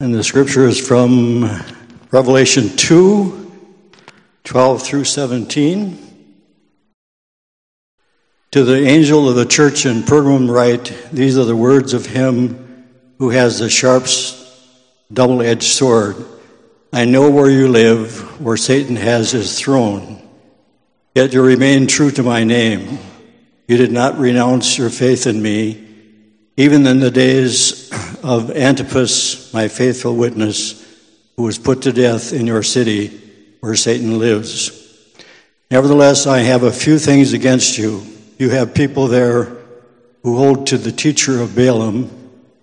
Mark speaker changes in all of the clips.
Speaker 1: And the scripture is from Revelation 2 12 through 17. To the angel of the church in Pergamum, write These are the words of him who has the sharp, double edged sword. I know where you live, where Satan has his throne. Yet you remain true to my name. You did not renounce your faith in me, even in the days of Antipas, my faithful witness, who was put to death in your city where Satan lives. Nevertheless, I have a few things against you. You have people there who hold to the teacher of Balaam,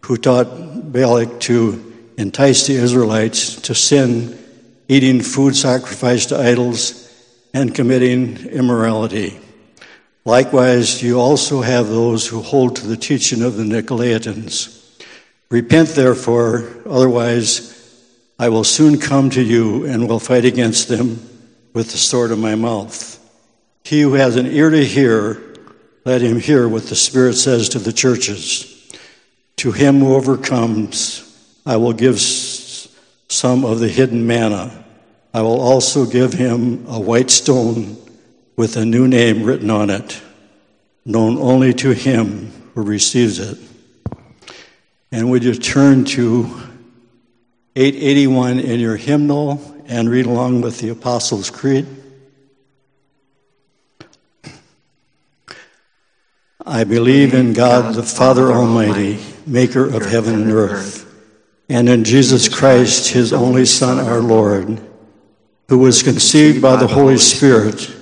Speaker 1: who taught Balak to entice the Israelites to sin, eating food sacrificed to idols, and committing immorality. Likewise, you also have those who hold to the teaching of the Nicolaitans. Repent, therefore, otherwise I will soon come to you and will fight against them with the sword of my mouth. He who has an ear to hear, let him hear what the Spirit says to the churches. To him who overcomes, I will give some of the hidden manna. I will also give him a white stone with a new name written on it, known only to him who receives it. And would you turn to 881 in your hymnal and read along with the Apostles' Creed? I believe in God the Father Almighty, maker of heaven and earth, and in Jesus Christ, his only Son, our Lord, who was conceived by the Holy Spirit,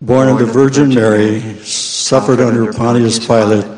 Speaker 1: born of the Virgin Mary, suffered under Pontius Pilate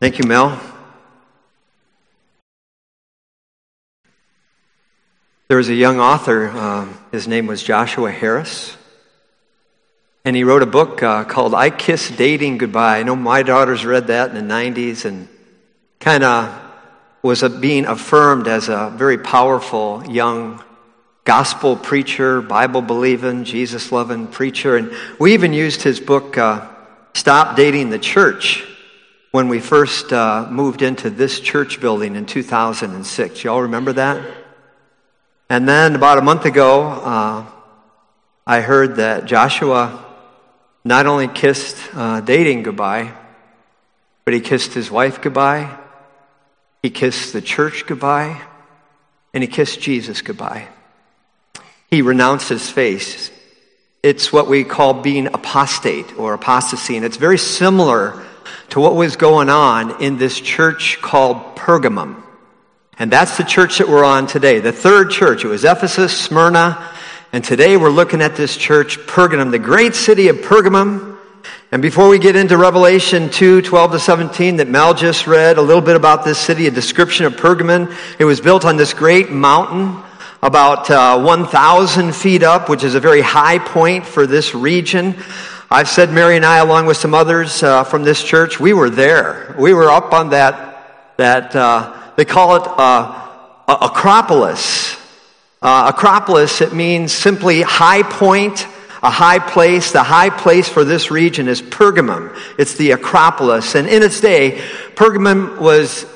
Speaker 2: Thank you, Mel. There was a young author, uh, his name was Joshua Harris, and he wrote a book uh, called I Kiss Dating Goodbye. I know my daughters read that in the 90s and kind of was a, being affirmed as a very powerful young gospel preacher, Bible believing, Jesus loving preacher. And we even used his book, uh, Stop Dating the Church when we first uh, moved into this church building in 2006. Y'all remember that? And then about a month ago, uh, I heard that Joshua not only kissed uh, dating goodbye, but he kissed his wife goodbye, he kissed the church goodbye, and he kissed Jesus goodbye. He renounced his faith. It's what we call being apostate or apostasy, and it's very similar to what was going on in this church called Pergamum. And that's the church that we're on today, the third church. It was Ephesus, Smyrna, and today we're looking at this church, Pergamum, the great city of Pergamum. And before we get into Revelation 2, 12 to 17 that Mel just read, a little bit about this city, a description of Pergamum. It was built on this great mountain about uh, 1,000 feet up, which is a very high point for this region. I've said Mary and I, along with some others uh, from this church, we were there. We were up on that, that uh, they call it uh, Acropolis. Uh, Acropolis, it means simply high point, a high place. The high place for this region is Pergamum. It's the Acropolis. And in its day, Pergamum was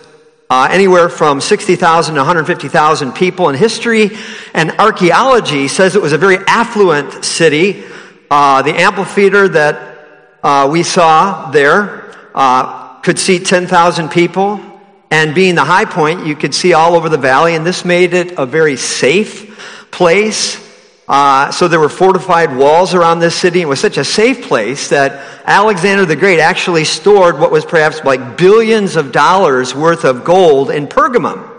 Speaker 2: uh, anywhere from 60,000 to 150,000 people. And history and archaeology says it was a very affluent city uh, the amphitheater that uh, we saw there uh, could seat 10,000 people. And being the high point, you could see all over the valley. And this made it a very safe place. Uh, so there were fortified walls around this city. It was such a safe place that Alexander the Great actually stored what was perhaps like billions of dollars worth of gold in Pergamum.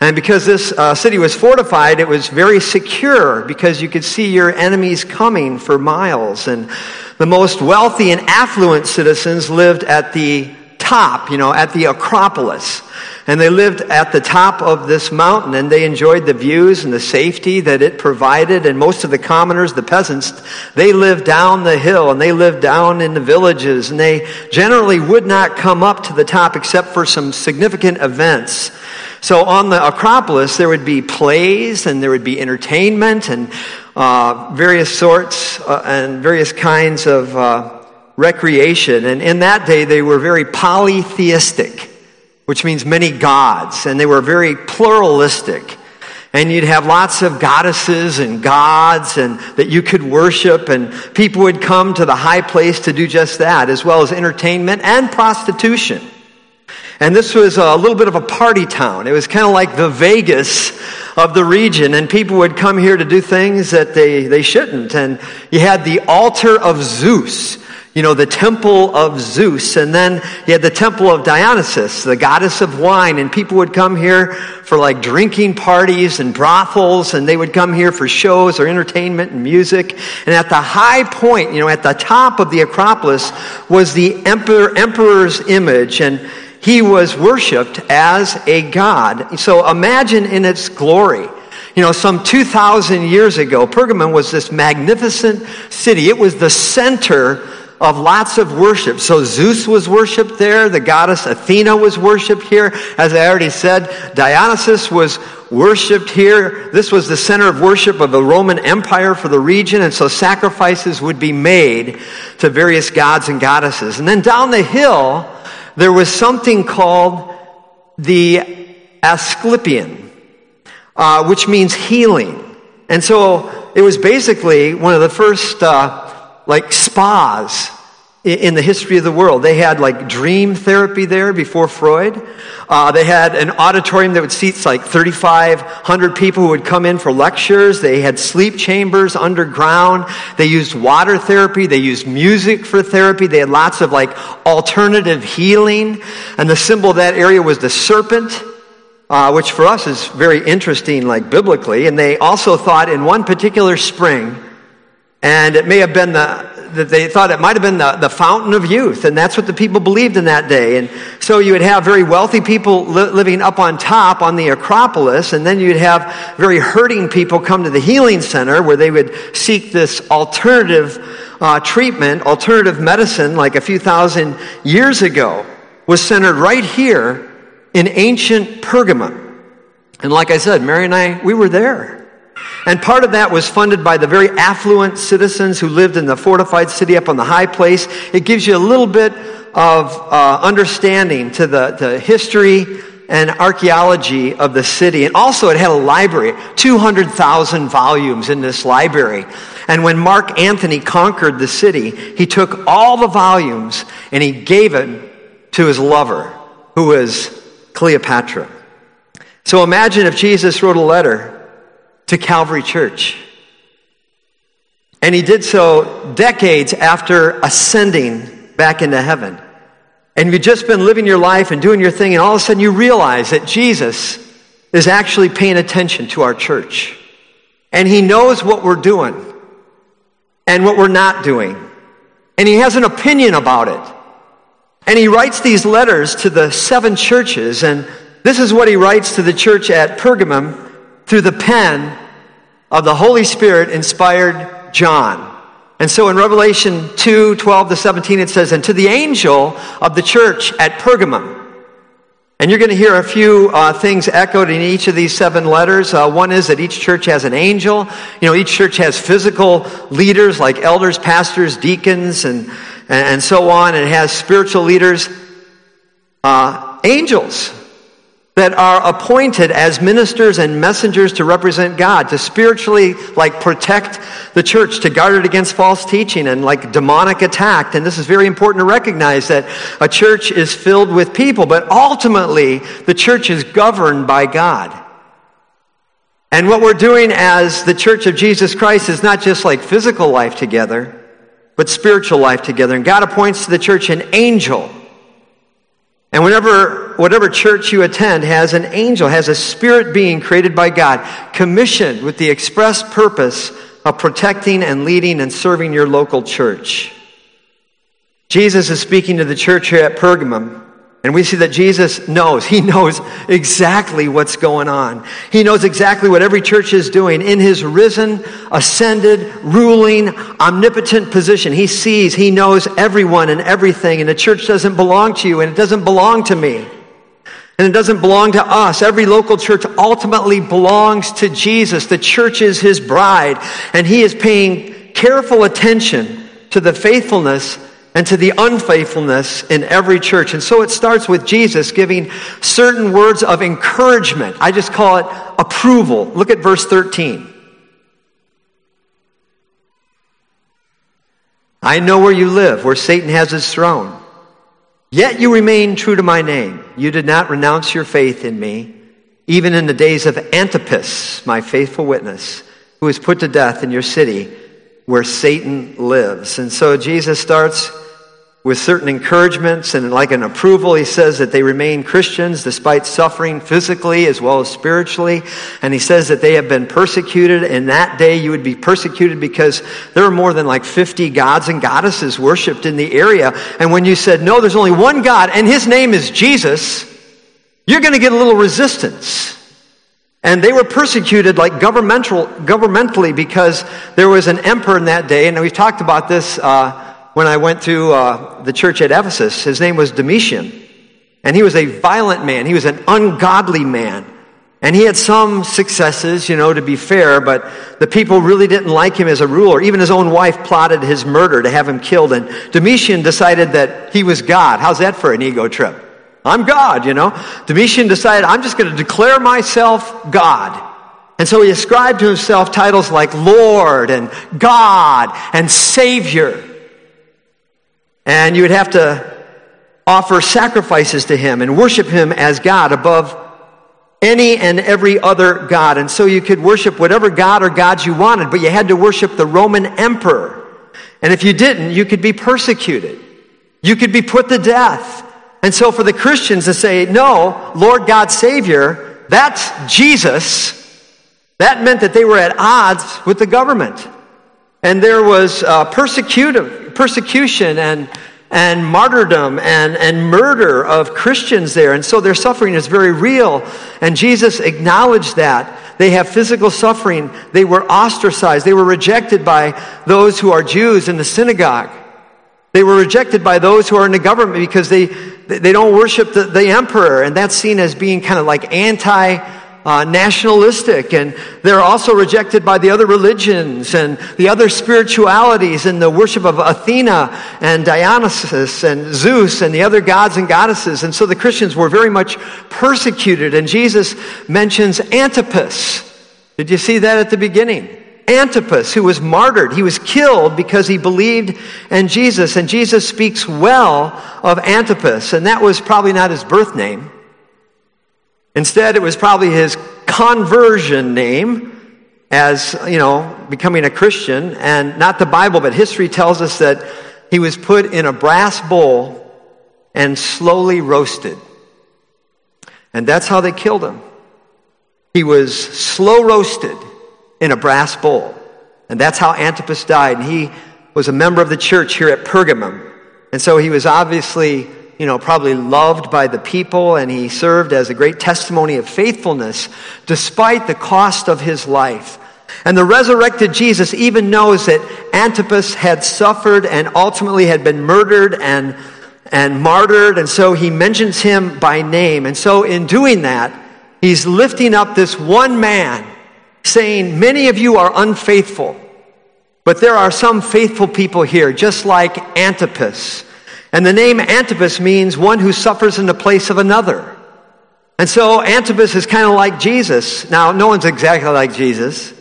Speaker 2: And because this uh, city was fortified, it was very secure because you could see your enemies coming for miles. And the most wealthy and affluent citizens lived at the top, you know, at the Acropolis. And they lived at the top of this mountain and they enjoyed the views and the safety that it provided. And most of the commoners, the peasants, they lived down the hill and they lived down in the villages and they generally would not come up to the top except for some significant events. So on the Acropolis, there would be plays and there would be entertainment and uh, various sorts uh, and various kinds of uh, recreation. And in that day, they were very polytheistic, which means many gods, and they were very pluralistic. And you'd have lots of goddesses and gods and that you could worship and people would come to the high place to do just that, as well as entertainment and prostitution. And this was a little bit of a party town. It was kind of like the Vegas of the region, and people would come here to do things that they, they shouldn't. And you had the altar of Zeus, you know, the temple of Zeus, and then you had the temple of Dionysus, the goddess of wine, and people would come here for like drinking parties and brothels, and they would come here for shows or entertainment and music. And at the high point, you know, at the top of the Acropolis was the emperor, emperor's image, and he was worshiped as a god. So imagine in its glory. You know, some 2,000 years ago, Pergamum was this magnificent city. It was the center of lots of worship. So Zeus was worshiped there. The goddess Athena was worshiped here. As I already said, Dionysus was worshiped here. This was the center of worship of the Roman Empire for the region. And so sacrifices would be made to various gods and goddesses. And then down the hill, there was something called the Asclepion, uh, which means healing. And so it was basically one of the first, uh, like, spas in the history of the world. They had like dream therapy there before Freud. Uh, they had an auditorium that would seat like 3,500 people who would come in for lectures. They had sleep chambers underground. They used water therapy. They used music for therapy. They had lots of like alternative healing. And the symbol of that area was the serpent. Uh, which for us is very interesting, like biblically. And they also thought in one particular spring, and it may have been the, that they thought it might have been the, the fountain of youth, and that's what the people believed in that day. And so you would have very wealthy people li- living up on top on the Acropolis, and then you'd have very hurting people come to the healing center where they would seek this alternative uh, treatment, alternative medicine, like a few thousand years ago, was centered right here in ancient Pergamum. And like I said, Mary and I, we were there. And part of that was funded by the very affluent citizens who lived in the fortified city up on the high place. It gives you a little bit of uh, understanding to the, the history and archaeology of the city. And also, it had a library, 200,000 volumes in this library. And when Mark Antony conquered the city, he took all the volumes and he gave it to his lover, who was Cleopatra. So imagine if Jesus wrote a letter to Calvary Church. And he did so decades after ascending back into heaven. And you've just been living your life and doing your thing, and all of a sudden you realize that Jesus is actually paying attention to our church. And he knows what we're doing and what we're not doing. And he has an opinion about it. And he writes these letters to the seven churches, and this is what he writes to the church at Pergamum through the pen of the Holy Spirit inspired John. And so in Revelation 2 12 to 17, it says, And to the angel of the church at Pergamum. And you're going to hear a few uh, things echoed in each of these seven letters. Uh, one is that each church has an angel. You know, each church has physical leaders like elders, pastors, deacons, and, and so on. And it has spiritual leaders. Uh, angels that are appointed as ministers and messengers to represent God, to spiritually like protect the church, to guard it against false teaching and like demonic attack. And this is very important to recognize that a church is filled with people, but ultimately the church is governed by God. And what we're doing as the church of Jesus Christ is not just like physical life together, but spiritual life together. And God appoints to the church an angel and whenever, whatever church you attend has an angel, has a spirit being created by God, commissioned with the express purpose of protecting and leading and serving your local church. Jesus is speaking to the church here at Pergamum, And we see that Jesus knows. He knows exactly what's going on. He knows exactly what every church is doing in his risen, ascended, ruling, omnipotent position. He sees, he knows everyone and everything. And the church doesn't belong to you and it doesn't belong to me. And it doesn't belong to us. Every local church ultimately belongs to Jesus. The church is his bride. And he is paying careful attention to the faithfulness and to the unfaithfulness in every church. And so it starts with Jesus giving certain words of encouragement. I just call it approval. Look at verse 13. I know where you live, where Satan has his throne. Yet you remain true to my name. You did not renounce your faith in me, even in the days of Antipas, my faithful witness, who was put to death in your city where Satan lives. And so Jesus starts with certain encouragements and like an approval. He says that they remain Christians despite suffering physically as well as spiritually. And he says that they have been persecuted. In that day, you would be persecuted because there are more than like 50 gods and goddesses worshiped in the area. And when you said, no, there's only one God and his name is Jesus, you're going to get a little resistance. And they were persecuted like governmental, governmentally because there was an emperor in that day, and we've talked about this uh, when I went to uh, the church at Ephesus. His name was Domitian, and he was a violent man. He was an ungodly man. And he had some successes, you know, to be fair, but the people really didn't like him as a ruler. Even his own wife plotted his murder to have him killed, and Domitian decided that he was God. How's that for an ego trip? I'm God, you know. Domitian decided, I'm just going to declare myself God. And so he ascribed to himself titles like Lord and God and Savior. And you would have to offer sacrifices to him and worship him as God above any and every other God. And so you could worship whatever God or gods you wanted, but you had to worship the Roman emperor. And if you didn't, you could be persecuted. You could be put to death. And so for the Christians to say, no, Lord God Savior, that's Jesus, that meant that they were at odds with the government. And there was uh, persecution and, and martyrdom and, and murder of Christians there. And so their suffering is very real. And Jesus acknowledged that. They have physical suffering. They were ostracized. They were rejected by those who are Jews in the synagogue. They were rejected by those who are in the government because they, they don't worship the, the emperor, and that's seen as being kind of like anti uh, nationalistic. And they're also rejected by the other religions and the other spiritualities and the worship of Athena and Dionysus and Zeus and the other gods and goddesses. And so the Christians were very much persecuted. And Jesus mentions Antipas. Did you see that at the beginning? Antipas, who was martyred. He was killed because he believed in Jesus. And Jesus speaks well of Antipas, and that was probably not his birth name. Instead, it was probably his conversion name as, you know, becoming a Christian. And not the Bible, but history tells us that he was put in a brass bowl and slowly roasted. And that's how they killed him. He was slow roasted in a brass bowl. And that's how Antipas died. And he was a member of the church here at Pergamum. And so he was obviously, you know, probably loved by the people and he served as a great testimony of faithfulness despite the cost of his life. And the resurrected Jesus even knows that Antipas had suffered and ultimately had been murdered and, and martyred. And so he mentions him by name. And so in doing that, he's lifting up this one man saying, Many of you are unfaithful, but there are some faithful people here, just like Antipas. And the name Antipas means one who suffers in the place of another. And so Antipas is kind of like Jesus. Now, no one's exactly like Jesus,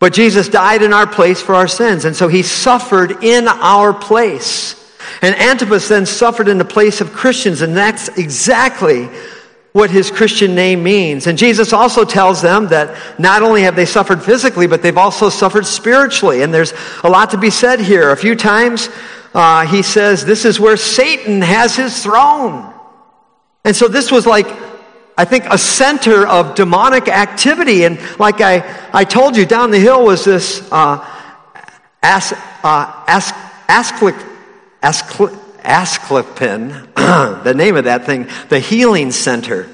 Speaker 2: but Jesus died in our place for our sins. And so he suffered in our place. And Antipas then suffered in the place of Christians, and that's exactly what his Christian name means. And Jesus also tells them that not only have they suffered physically, but they've also suffered spiritually. And there's a lot to be said here. A few times uh, he says, This is where Satan has his throne. And so this was like, I think, a center of demonic activity. And like I, I told you, down the hill was this uh, as, uh, Asclepion, the name of that thing, the healing center.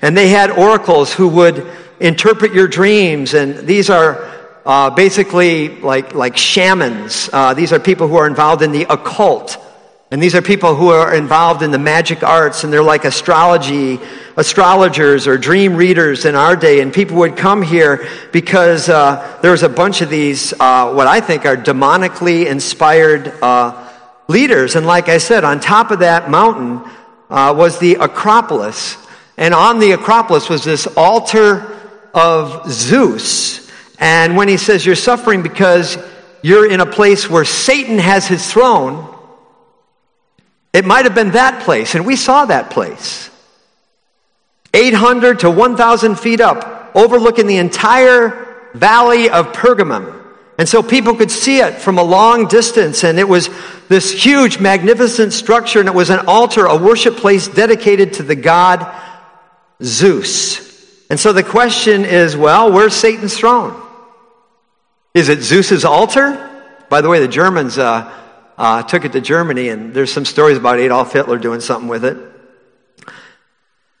Speaker 2: And they had oracles who would interpret your dreams, and these are uh, basically like, like shamans. Uh, these are people who are involved in the occult. And these are people who are involved in the magic arts, and they're like astrology, astrologers or dream readers in our day. And people would come here because uh, there's a bunch of these, uh, what I think are demonically inspired uh, leaders. And like I said, on top of that mountain uh, was the Acropolis. And on the Acropolis was this altar of Zeus. And when he says you're suffering because you're in a place where Satan has his throne, it might have been that place, and we saw that place. 800 to 1,000 feet up, overlooking the entire valley of Pergamum. And so people could see it from a long distance, and it was this huge, magnificent structure, and it was an altar, a worship place dedicated to the god Zeus. And so the question is well, where's Satan's throne? Is it Zeus's altar? By the way, the Germans uh, uh, took it to Germany, and there's some stories about Adolf Hitler doing something with it.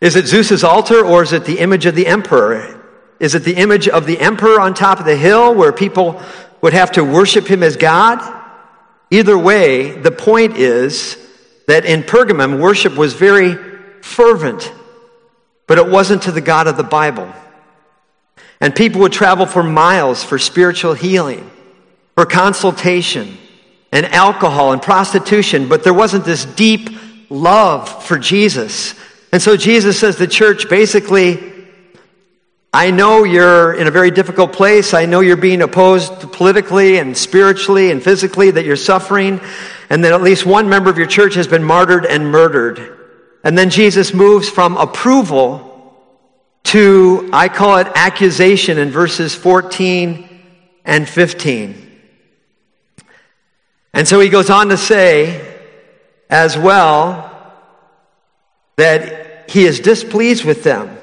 Speaker 2: Is it Zeus's altar, or is it the image of the emperor? Is it the image of the emperor on top of the hill where people would have to worship him as God? Either way, the point is that in Pergamum, worship was very fervent, but it wasn't to the God of the Bible. And people would travel for miles for spiritual healing, for consultation, and alcohol and prostitution, but there wasn't this deep love for Jesus. And so Jesus says the church basically, I know you're in a very difficult place. I know you're being opposed politically and spiritually and physically, that you're suffering, and that at least one member of your church has been martyred and murdered. And then Jesus moves from approval to, I call it accusation in verses 14 and 15. And so he goes on to say as well that he is displeased with them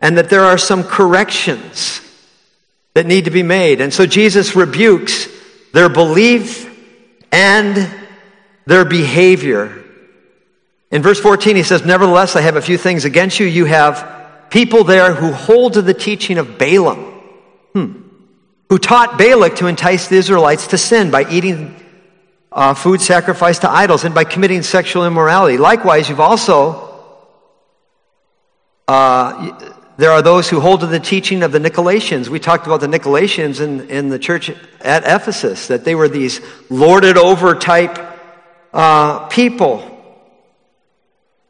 Speaker 2: and that there are some corrections that need to be made. And so Jesus rebukes their belief and their behavior. In verse 14, he says, Nevertheless, I have a few things against you. You have people there who hold to the teaching of Balaam, hmm, who taught Balak to entice the Israelites to sin by eating uh, food sacrificed to idols and by committing sexual immorality. Likewise, you've also, uh, there are those who hold to the teaching of the Nicolaitans. We talked about the Nicolaitans in, in the church at Ephesus, that they were these lorded over type uh, people.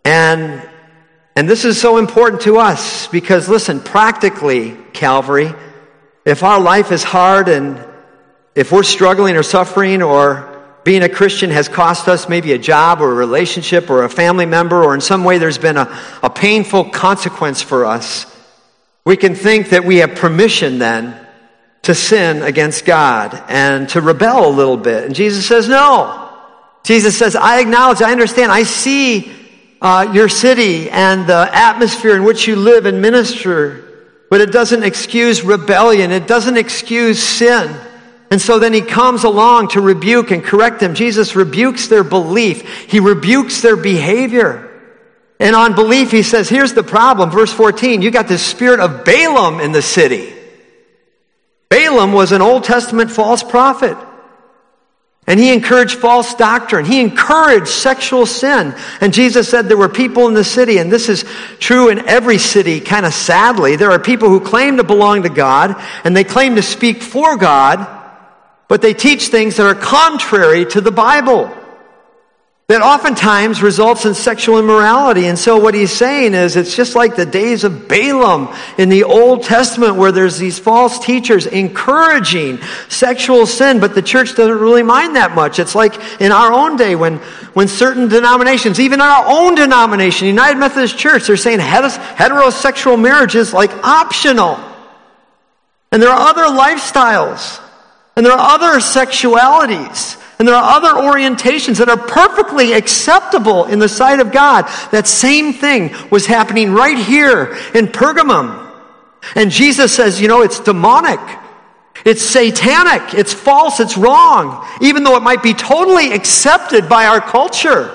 Speaker 2: And, and this is so important to us because, listen, practically, Calvary, if our life is hard and if we're struggling or suffering or being a Christian has cost us maybe a job or a relationship or a family member, or in some way there's been a, a painful consequence for us, we can think that we have permission then to sin against God and to rebel a little bit. And Jesus says, no. Jesus says, I acknowledge, I understand, I see uh, your city and the atmosphere in which you live and minister, but it doesn't excuse rebellion, it doesn't excuse sin. And so then he comes along to rebuke and correct them. Jesus rebukes their belief. He rebukes their behavior. And on belief, he says, here's the problem. Verse 14, you got the spirit of Balaam in the city. Balaam was an Old Testament false prophet. And he encouraged false doctrine. He encouraged sexual sin. And Jesus said there were people in the city, and this is true in every city, kind of sadly. There are people who claim to belong to God, and they claim to speak for God, but they teach things that are contrary to the Bible. That oftentimes results in sexual immorality. And so what he's saying is it's just like the days of Balaam in the Old Testament where there's these false teachers encouraging sexual sin, but the church doesn't really mind that much. It's like in our own day when, when certain denominations, even our own denomination, United Methodist Church, they're saying heterosexual marriage is like optional. And there are other lifestyles. And there are other sexualities. And there are other orientations that are perfectly acceptable in the sight of God. That same thing was happening right here in Pergamum. And Jesus says, you know, it's demonic. It's satanic. It's false. It's wrong. Even though it might be totally accepted by our culture.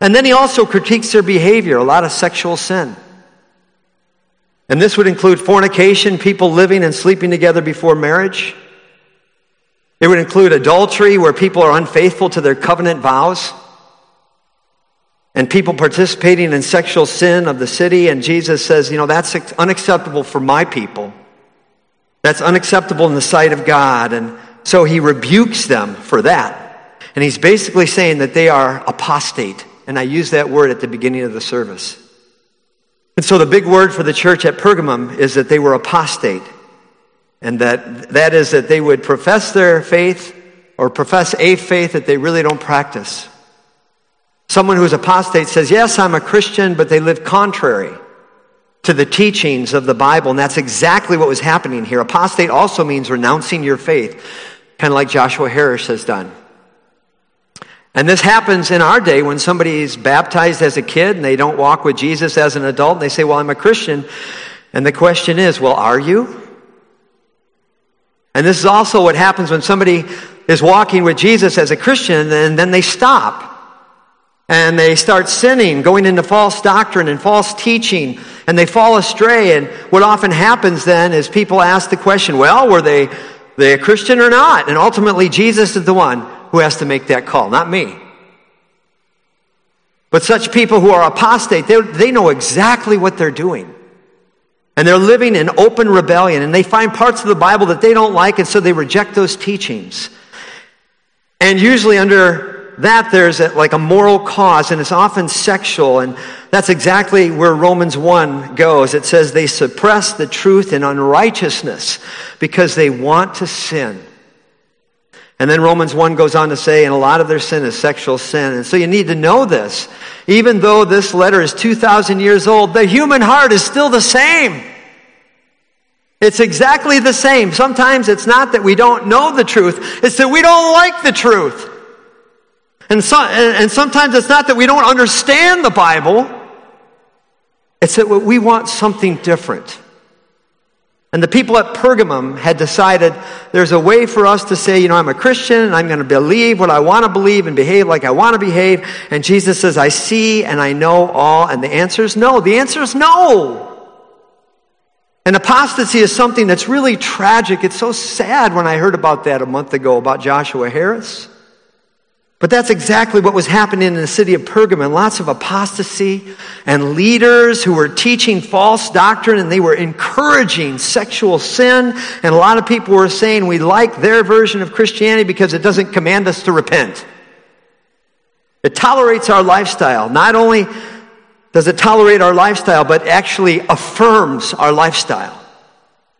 Speaker 2: And then he also critiques their behavior, a lot of sexual sin. And this would include fornication, people living and sleeping together before marriage. It would include adultery, where people are unfaithful to their covenant vows, and people participating in sexual sin of the city. And Jesus says, you know, that's unacceptable for my people. That's unacceptable in the sight of God. And so he rebukes them for that. And he's basically saying that they are apostate. And I use that word at the beginning of the service. And so the big word for the church at Pergamum is that they were apostate. And that, that is that they would profess their faith or profess a faith that they really don't practice. Someone who's apostate says, Yes, I'm a Christian, but they live contrary to the teachings of the Bible. And that's exactly what was happening here. Apostate also means renouncing your faith, kind of like Joshua Harris has done. And this happens in our day when somebody's baptized as a kid and they don't walk with Jesus as an adult and they say, Well, I'm a Christian. And the question is, Well, are you? And this is also what happens when somebody is walking with Jesus as a Christian and then they stop. And they start sinning, going into false doctrine and false teaching, and they fall astray. And what often happens then is people ask the question, well, were they, they a Christian or not? And ultimately, Jesus is the one who has to make that call, not me. But such people who are apostate, they, they know exactly what they're doing. And they're living in open rebellion, and they find parts of the Bible that they don't like, and so they reject those teachings. And usually, under that, there's a, like a moral cause, and it's often sexual, and that's exactly where Romans 1 goes. It says they suppress the truth in unrighteousness because they want to sin. And then Romans 1 goes on to say, and a lot of their sin is sexual sin. And so you need to know this. Even though this letter is 2,000 years old, the human heart is still the same. It's exactly the same. Sometimes it's not that we don't know the truth, it's that we don't like the truth. And, so, and sometimes it's not that we don't understand the Bible, it's that we want something different. And the people at Pergamum had decided there's a way for us to say, you know, I'm a Christian and I'm going to believe what I want to believe and behave like I want to behave. And Jesus says, I see and I know all. And the answer is no. The answer is no. And apostasy is something that's really tragic. It's so sad when I heard about that a month ago about Joshua Harris. But that's exactly what was happening in the city of Pergamon. Lots of apostasy and leaders who were teaching false doctrine and they were encouraging sexual sin. And a lot of people were saying we like their version of Christianity because it doesn't command us to repent. It tolerates our lifestyle. Not only does it tolerate our lifestyle, but actually affirms our lifestyle.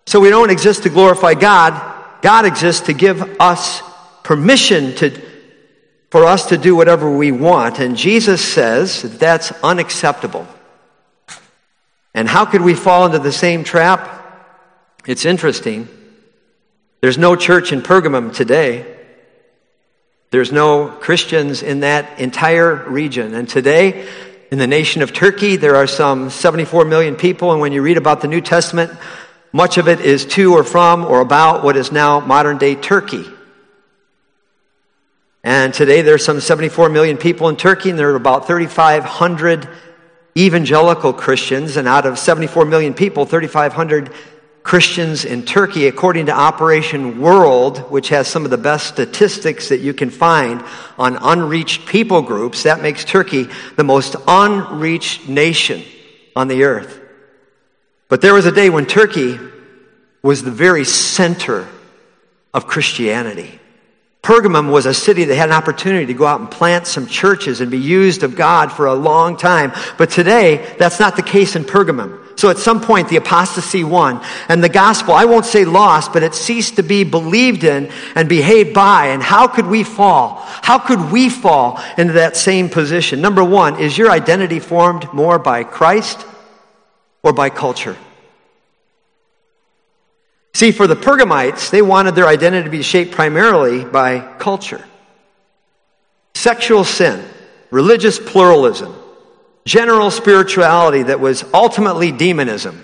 Speaker 2: So we don't exist to glorify God. God exists to give us permission to for us to do whatever we want. And Jesus says that's unacceptable. And how could we fall into the same trap? It's interesting. There's no church in Pergamum today. There's no Christians in that entire region. And today, in the nation of Turkey, there are some 74 million people. And when you read about the New Testament, much of it is to or from or about what is now modern day Turkey. And today there are some 74 million people in Turkey, and there are about 3,500 evangelical Christians. And out of 74 million people, 3,500 Christians in Turkey, according to Operation World, which has some of the best statistics that you can find on unreached people groups, that makes Turkey the most unreached nation on the earth. But there was a day when Turkey was the very center of Christianity. Pergamum was a city that had an opportunity to go out and plant some churches and be used of God for a long time. But today, that's not the case in Pergamum. So at some point, the apostasy won. And the gospel, I won't say lost, but it ceased to be believed in and behaved by. And how could we fall? How could we fall into that same position? Number one, is your identity formed more by Christ or by culture? See, for the Pergamites, they wanted their identity to be shaped primarily by culture. Sexual sin, religious pluralism, general spirituality that was ultimately demonism.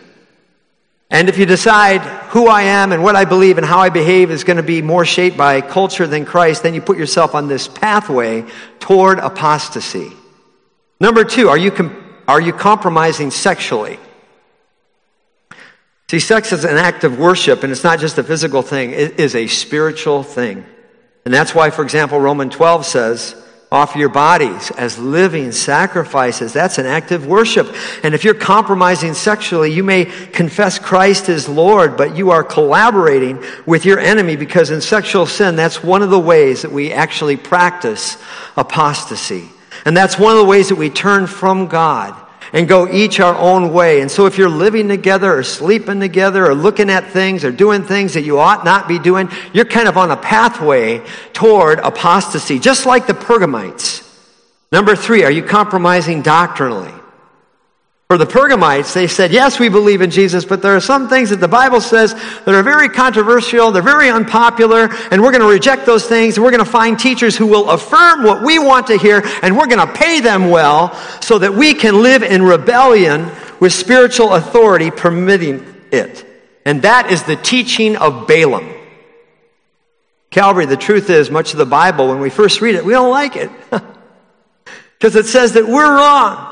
Speaker 2: And if you decide who I am and what I believe and how I behave is going to be more shaped by culture than Christ, then you put yourself on this pathway toward apostasy. Number two, are you, com- are you compromising sexually? See, sex is an act of worship, and it's not just a physical thing, it is a spiritual thing. And that's why, for example, Romans 12 says, offer your bodies as living sacrifices. That's an act of worship. And if you're compromising sexually, you may confess Christ as Lord, but you are collaborating with your enemy because in sexual sin, that's one of the ways that we actually practice apostasy. And that's one of the ways that we turn from God and go each our own way. And so if you're living together or sleeping together or looking at things or doing things that you ought not be doing, you're kind of on a pathway toward apostasy, just like the Pergamites. Number three, are you compromising doctrinally? For the Pergamites, they said, yes, we believe in Jesus, but there are some things that the Bible says that are very controversial, they're very unpopular, and we're going to reject those things, and we're going to find teachers who will affirm what we want to hear, and we're going to pay them well so that we can live in rebellion with spiritual authority permitting it. And that is the teaching of Balaam. Calvary, the truth is, much of the Bible, when we first read it, we don't like it. Because it says that we're wrong.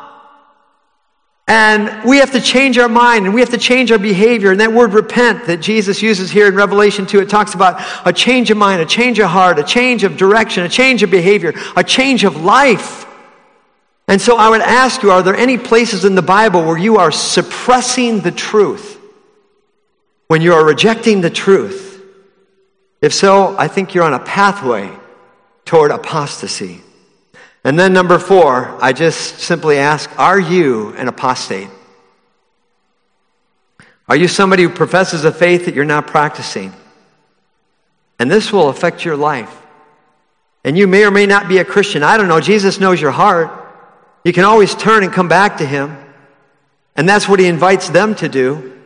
Speaker 2: And we have to change our mind and we have to change our behavior. And that word repent that Jesus uses here in Revelation 2, it talks about a change of mind, a change of heart, a change of direction, a change of behavior, a change of life. And so I would ask you, are there any places in the Bible where you are suppressing the truth? When you are rejecting the truth? If so, I think you're on a pathway toward apostasy. And then number four, I just simply ask, are you an apostate? Are you somebody who professes a faith that you're not practicing? And this will affect your life. And you may or may not be a Christian. I don't know. Jesus knows your heart. You can always turn and come back to Him. And that's what He invites them to do,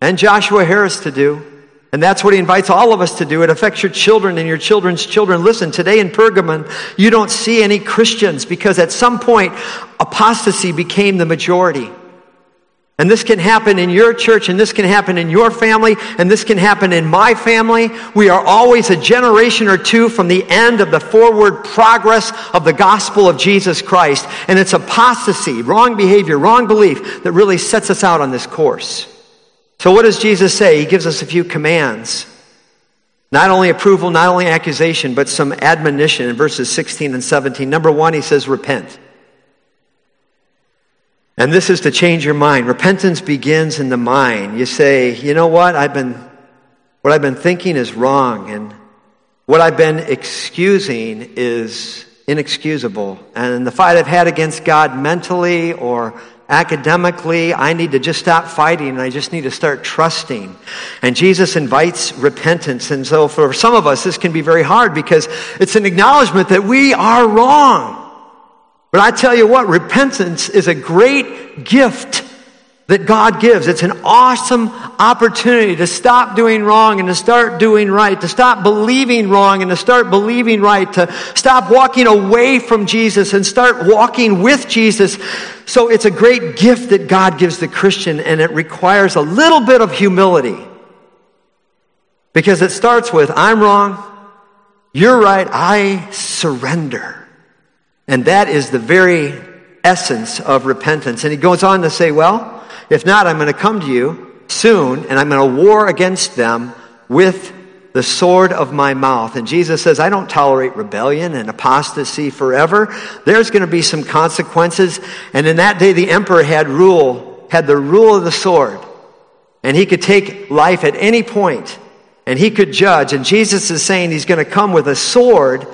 Speaker 2: and Joshua Harris to do. And that's what he invites all of us to do. It affects your children and your children's children. Listen, today in Pergamon, you don't see any Christians because at some point, apostasy became the majority. And this can happen in your church, and this can happen in your family, and this can happen in my family. We are always a generation or two from the end of the forward progress of the gospel of Jesus Christ. And it's apostasy, wrong behavior, wrong belief that really sets us out on this course. So, what does Jesus say? He gives us a few commands. Not only approval, not only accusation, but some admonition in verses 16 and 17. Number one, he says, repent. And this is to change your mind. Repentance begins in the mind. You say, you know what? I've been, what I've been thinking is wrong, and what I've been excusing is inexcusable. And the fight I've had against God mentally or academically. I need to just stop fighting and I just need to start trusting. And Jesus invites repentance. And so for some of us, this can be very hard because it's an acknowledgement that we are wrong. But I tell you what, repentance is a great gift that God gives. It's an awesome opportunity to stop doing wrong and to start doing right, to stop believing wrong and to start believing right, to stop walking away from Jesus and start walking with Jesus. So it's a great gift that God gives the Christian and it requires a little bit of humility. Because it starts with, I'm wrong, you're right, I surrender. And that is the very essence of repentance. And he goes on to say, well, if not, I'm going to come to you soon and I'm going to war against them with the sword of my mouth. And Jesus says, I don't tolerate rebellion and apostasy forever. There's going to be some consequences. And in that day, the emperor had rule, had the rule of the sword. And he could take life at any point and he could judge. And Jesus is saying he's going to come with a sword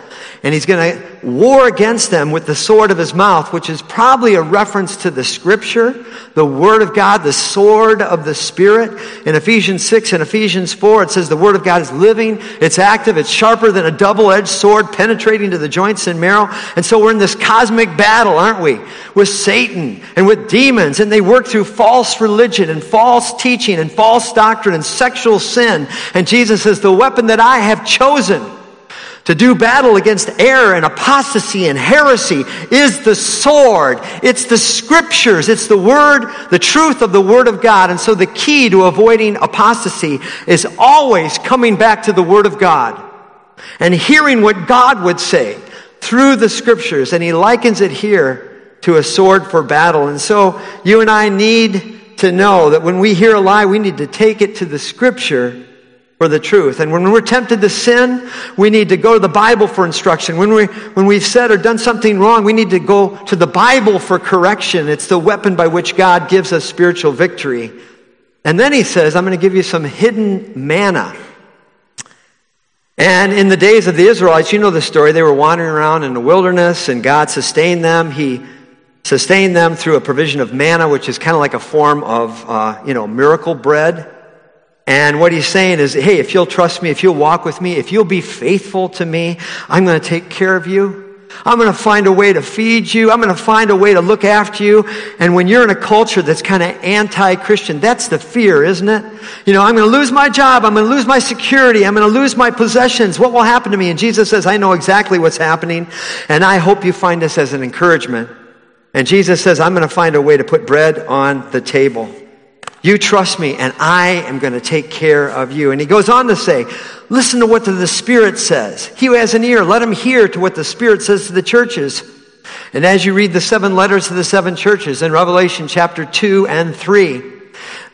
Speaker 2: and he's going to war against them with the sword of his mouth, which is probably a reference to the scripture, the word of God, the sword of the spirit. In Ephesians 6 and Ephesians 4, it says the word of God is living, it's active, it's sharper than a double-edged sword, penetrating to the joints and marrow. And so we're in this cosmic battle, aren't we? With Satan and with demons, and they work through false religion and false teaching and false doctrine and sexual sin. And Jesus says, the weapon that I have chosen to do battle against error and apostasy and heresy is the sword. It's the scriptures. It's the word, the truth of the word of God. And so the key to avoiding apostasy is always coming back to the word of God and hearing what God would say through the scriptures. And he likens it here to a sword for battle. And so you and I need to know that when we hear a lie, we need to take it to the scripture for the truth. And when we're tempted to sin, we need to go to the Bible for instruction. When, we, when we've said or done something wrong, we need to go to the Bible for correction. It's the weapon by which God gives us spiritual victory. And then he says, I'm going to give you some hidden manna. And in the days of the Israelites, you know the story. They were wandering around in the wilderness, and God sustained them. He sustained them through a provision of manna, which is kind of like a form of, uh, you know, miracle bread. And what he's saying is, hey, if you'll trust me, if you'll walk with me, if you'll be faithful to me, I'm going to take care of you. I'm going to find a way to feed you. I'm going to find a way to look after you. And when you're in a culture that's kind of anti-Christian, that's the fear, isn't it? You know, I'm going to lose my job. I'm going to lose my security. I'm going to lose my possessions. What will happen to me? And Jesus says, I know exactly what's happening. And I hope you find this as an encouragement. And Jesus says, I'm going to find a way to put bread on the table. You trust me, and I am going to take care of you. And he goes on to say, Listen to what the Spirit says. He who has an ear, let him hear to what the Spirit says to the churches. And as you read the seven letters to the seven churches in Revelation chapter 2 and 3,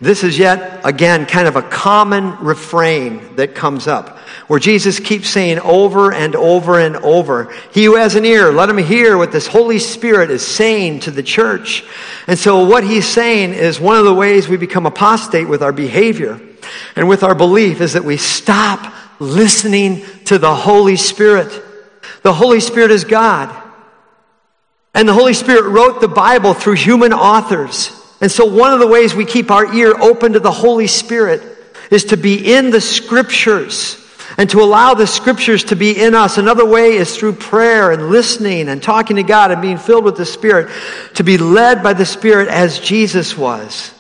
Speaker 2: this is yet again kind of a common refrain that comes up where Jesus keeps saying over and over and over, He who has an ear, let him hear what this Holy Spirit is saying to the church. And so what he's saying is one of the ways we become apostate with our behavior and with our belief is that we stop listening to the Holy Spirit. The Holy Spirit is God. And the Holy Spirit wrote the Bible through human authors. And so one of the ways we keep our ear open to the Holy Spirit is to be in the scriptures and to allow the scriptures to be in us. Another way is through prayer and listening and talking to God and being filled with the Spirit, to be led by the Spirit as Jesus was.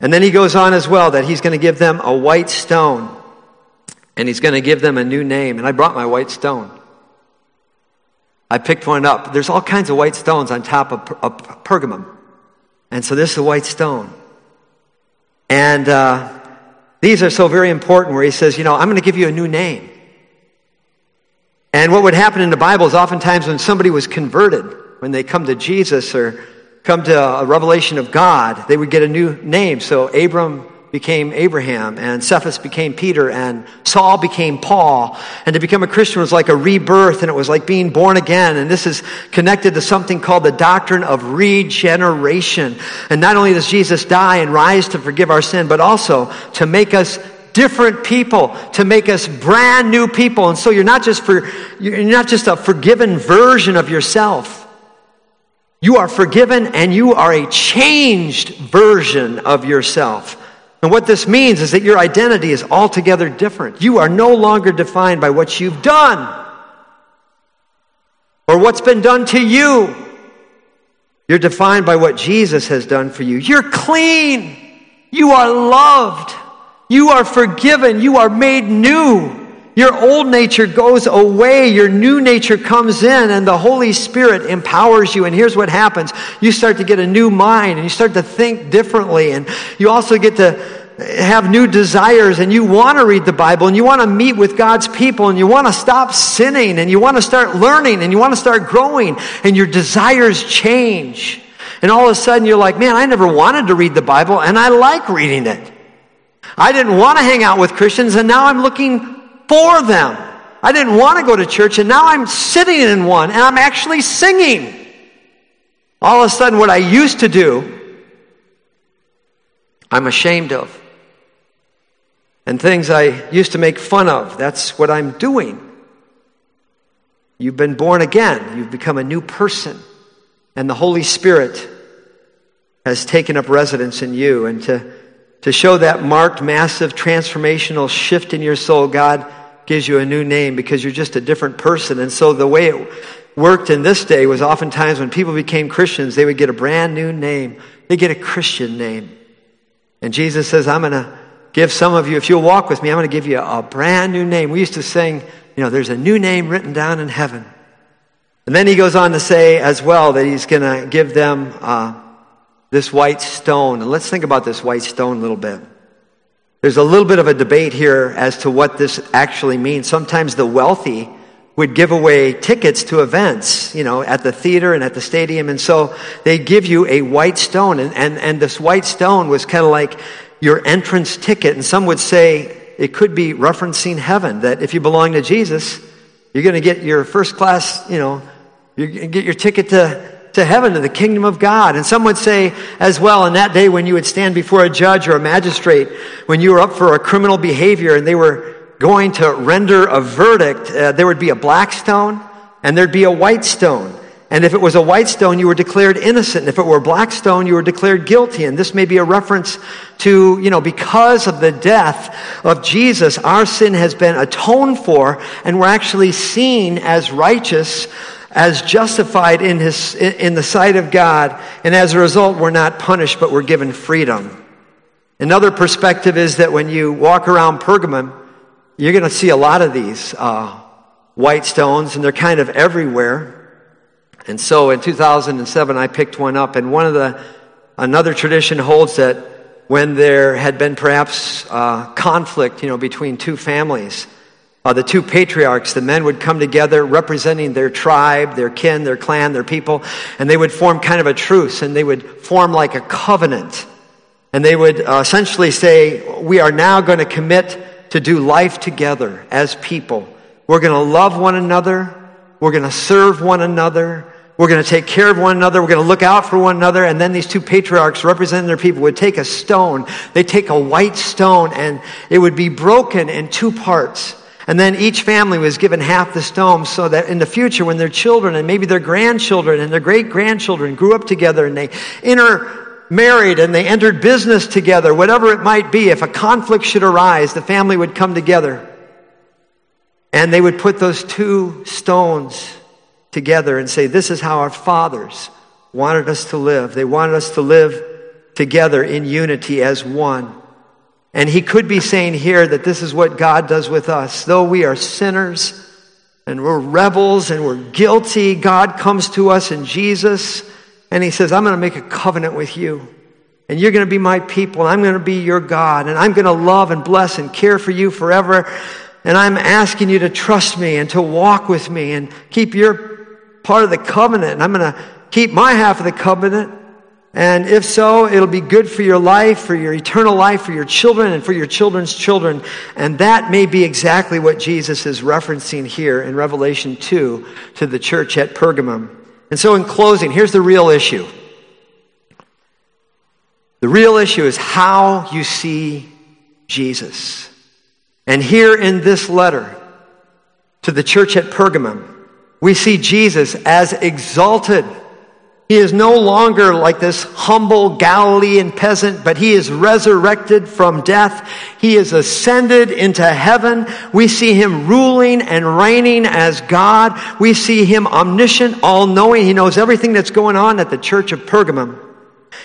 Speaker 2: And then he goes on as well that he's going to give them a white stone and he's going to give them a new name. And I brought my white stone. I picked one up. There's all kinds of white stones on top of, of Pergamum. And so this is a white stone. And uh, these are so very important where he says, you know, I'm going to give you a new name. And what would happen in the Bible is oftentimes when somebody was converted, when they come to Jesus or come to a revelation of God, they would get a new name. So Abram became Abraham, and Cephas became Peter, and Saul became Paul. And to become a Christian was like a rebirth, and it was like being born again. And this is connected to something called the doctrine of regeneration. And not only does Jesus die and rise to forgive our sin, but also to make us different people to make us brand new people and so you're not just for you're not just a forgiven version of yourself you are forgiven and you are a changed version of yourself and what this means is that your identity is altogether different. You are no longer defined by what you've done or what's been done to you. You're defined by what Jesus has done for you. You're clean. You are loved. You are forgiven. You are made new. Your old nature goes away, your new nature comes in, and the Holy Spirit empowers you. And here's what happens you start to get a new mind, and you start to think differently, and you also get to have new desires and you want to read the Bible and you want to meet with God's people and you want to stop sinning and you want to start learning and you want to start growing and your desires change. And all of a sudden you're like, man, I never wanted to read the Bible and I like reading it. I didn't want to hang out with Christians and now I'm looking for them. I didn't want to go to church, and now I'm sitting in one, and I'm actually singing. All of a sudden, what I used to do, I'm ashamed of. And things I used to make fun of, that's what I'm doing. You've been born again, you've become a new person, and the Holy Spirit has taken up residence in you. And to, to show that marked, massive, transformational shift in your soul, God gives you a new name because you're just a different person. And so the way it worked in this day was oftentimes when people became Christians, they would get a brand new name. They get a Christian name. And Jesus says, I'm going to give some of you, if you'll walk with me, I'm going to give you a brand new name. We used to sing, you know, there's a new name written down in heaven. And then he goes on to say as well that he's going to give them uh, this white stone. And let's think about this white stone a little bit. There's a little bit of a debate here as to what this actually means. Sometimes the wealthy would give away tickets to events, you know, at the theater and at the stadium. And so they give you a white stone. And, and, and this white stone was kind of like your entrance ticket. And some would say it could be referencing heaven, that if you belong to Jesus, you're going to get your first class, you know, you get your ticket to, to heaven, to the kingdom of God. And some would say as well, in that day when you would stand before a judge or a magistrate, when you were up for a criminal behavior and they were going to render a verdict, uh, there would be a black stone and there'd be a white stone. And if it was a white stone, you were declared innocent. And if it were a black stone, you were declared guilty. And this may be a reference to, you know, because of the death of Jesus, our sin has been atoned for, and we're actually seen as righteous, as justified in, his, in the sight of God. And as a result, we're not punished, but we're given freedom. Another perspective is that when you walk around Pergamum, you're going to see a lot of these uh, white stones, and they're kind of everywhere. And so in 2007, I picked one up, and one of the another tradition holds that when there had been perhaps uh, conflict, you know, between two families, uh, the two patriarchs, the men would come together representing their tribe, their kin, their clan, their people, and they would form kind of a truce, and they would form like a covenant. And they would uh, essentially say, We are now going to commit to do life together as people. We're going to love one another. We're going to serve one another. We're going to take care of one another. We're going to look out for one another. And then these two patriarchs representing their people would take a stone. They take a white stone and it would be broken in two parts. And then each family was given half the stone so that in the future, when their children and maybe their grandchildren and their great grandchildren grew up together and they intermarried and they entered business together, whatever it might be, if a conflict should arise, the family would come together and they would put those two stones together and say, This is how our fathers wanted us to live. They wanted us to live together in unity as one. And he could be saying here that this is what God does with us. Though we are sinners and we're rebels and we're guilty, God comes to us in Jesus and he says, I'm going to make a covenant with you. And you're going to be my people. And I'm going to be your God. And I'm going to love and bless and care for you forever. And I'm asking you to trust me and to walk with me and keep your part of the covenant. And I'm going to keep my half of the covenant. And if so, it'll be good for your life, for your eternal life, for your children, and for your children's children. And that may be exactly what Jesus is referencing here in Revelation 2 to the church at Pergamum. And so, in closing, here's the real issue. The real issue is how you see Jesus. And here in this letter to the church at Pergamum, we see Jesus as exalted he is no longer like this humble Galilean peasant, but he is resurrected from death. He is ascended into heaven. We see him ruling and reigning as God. We see him omniscient, all knowing. He knows everything that's going on at the church of Pergamum.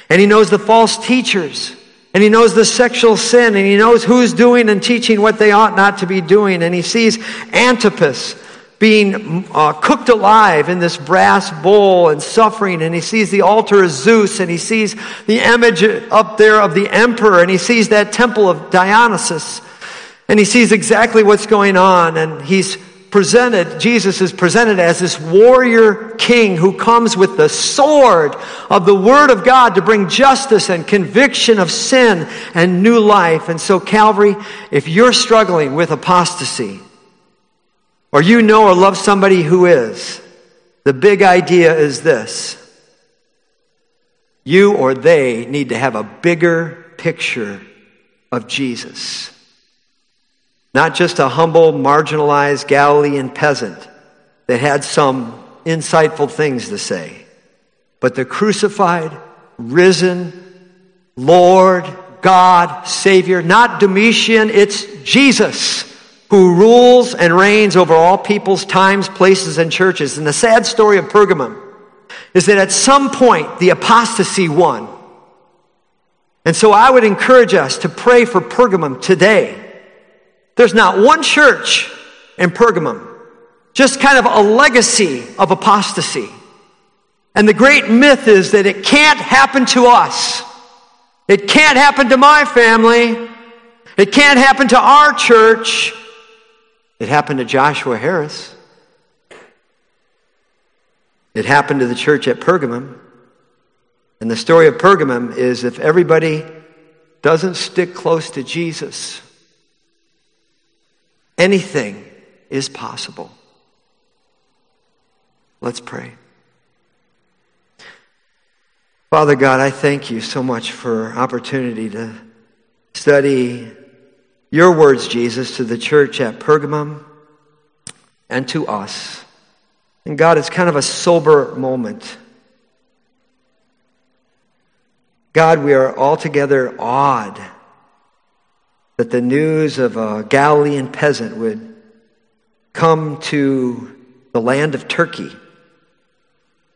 Speaker 2: And he knows the false teachers. And he knows the sexual sin. And he knows who's doing and teaching what they ought not to be doing. And he sees Antipas being uh, cooked alive in this brass bowl and suffering. And he sees the altar of Zeus and he sees the image up there of the emperor and he sees that temple of Dionysus. And he sees exactly what's going on. And he's presented, Jesus is presented as this warrior king who comes with the sword of the Word of God to bring justice and conviction of sin and new life. And so, Calvary, if you're struggling with apostasy, or you know or love somebody who is, the big idea is this. You or they need to have a bigger picture of Jesus. Not just a humble, marginalized Galilean peasant that had some insightful things to say, but the crucified, risen Lord, God, Savior, not Domitian, it's Jesus who rules and reigns over all peoples, times, places, and churches. And the sad story of Pergamum is that at some point the apostasy won. And so I would encourage us to pray for Pergamum today. There's not one church in Pergamum, just kind of a legacy of apostasy. And the great myth is that it can't happen to us. It can't happen to my family. It can't happen to our church. It happened to Joshua Harris. It happened to the church at Pergamum. And the story of Pergamum is if everybody doesn't stick close to Jesus, anything is possible. Let's pray. Father God, I thank you so much for opportunity to study your words, Jesus, to the church at Pergamum and to us. And God, it's kind of a sober moment. God, we are altogether awed that the news of a Galilean peasant would come to the land of Turkey,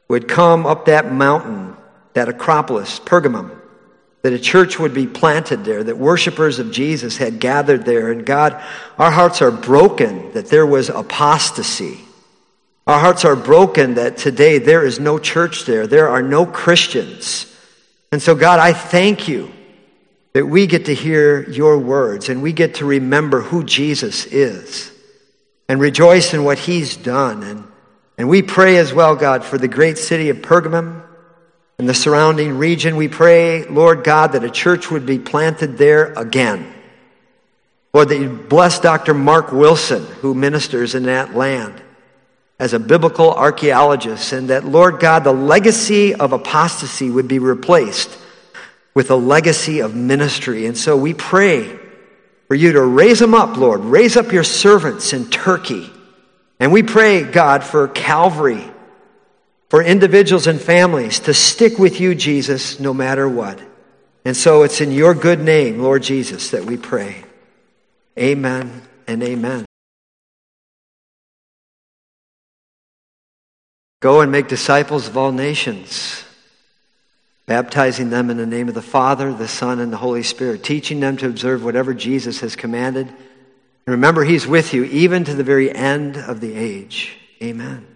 Speaker 2: would come up that mountain, that Acropolis, Pergamum, that a church would be planted there, that worshipers of Jesus had gathered there. And God, our hearts are broken that there was apostasy. Our hearts are broken that today there is no church there, there are no Christians. And so, God, I thank you that we get to hear your words and we get to remember who Jesus is and rejoice in what he's done. And, and we pray as well, God, for the great city of Pergamum and the surrounding region. We pray, Lord God, that a church would be planted there again. Lord, that you bless Dr. Mark Wilson, who ministers in that land as a biblical archaeologist, and that, Lord God, the legacy of apostasy would be replaced with a legacy of ministry. And so we pray for you to raise them up, Lord. Raise up your servants in Turkey. And we pray, God, for Calvary, for individuals and families to stick with you, Jesus, no matter what. And so it's in your good name, Lord Jesus, that we pray. Amen and amen. Go and make disciples of all nations, baptizing them in the name of the Father, the Son, and the Holy Spirit, teaching them to observe whatever Jesus has commanded. And remember, He's with you even to the very end of the age. Amen.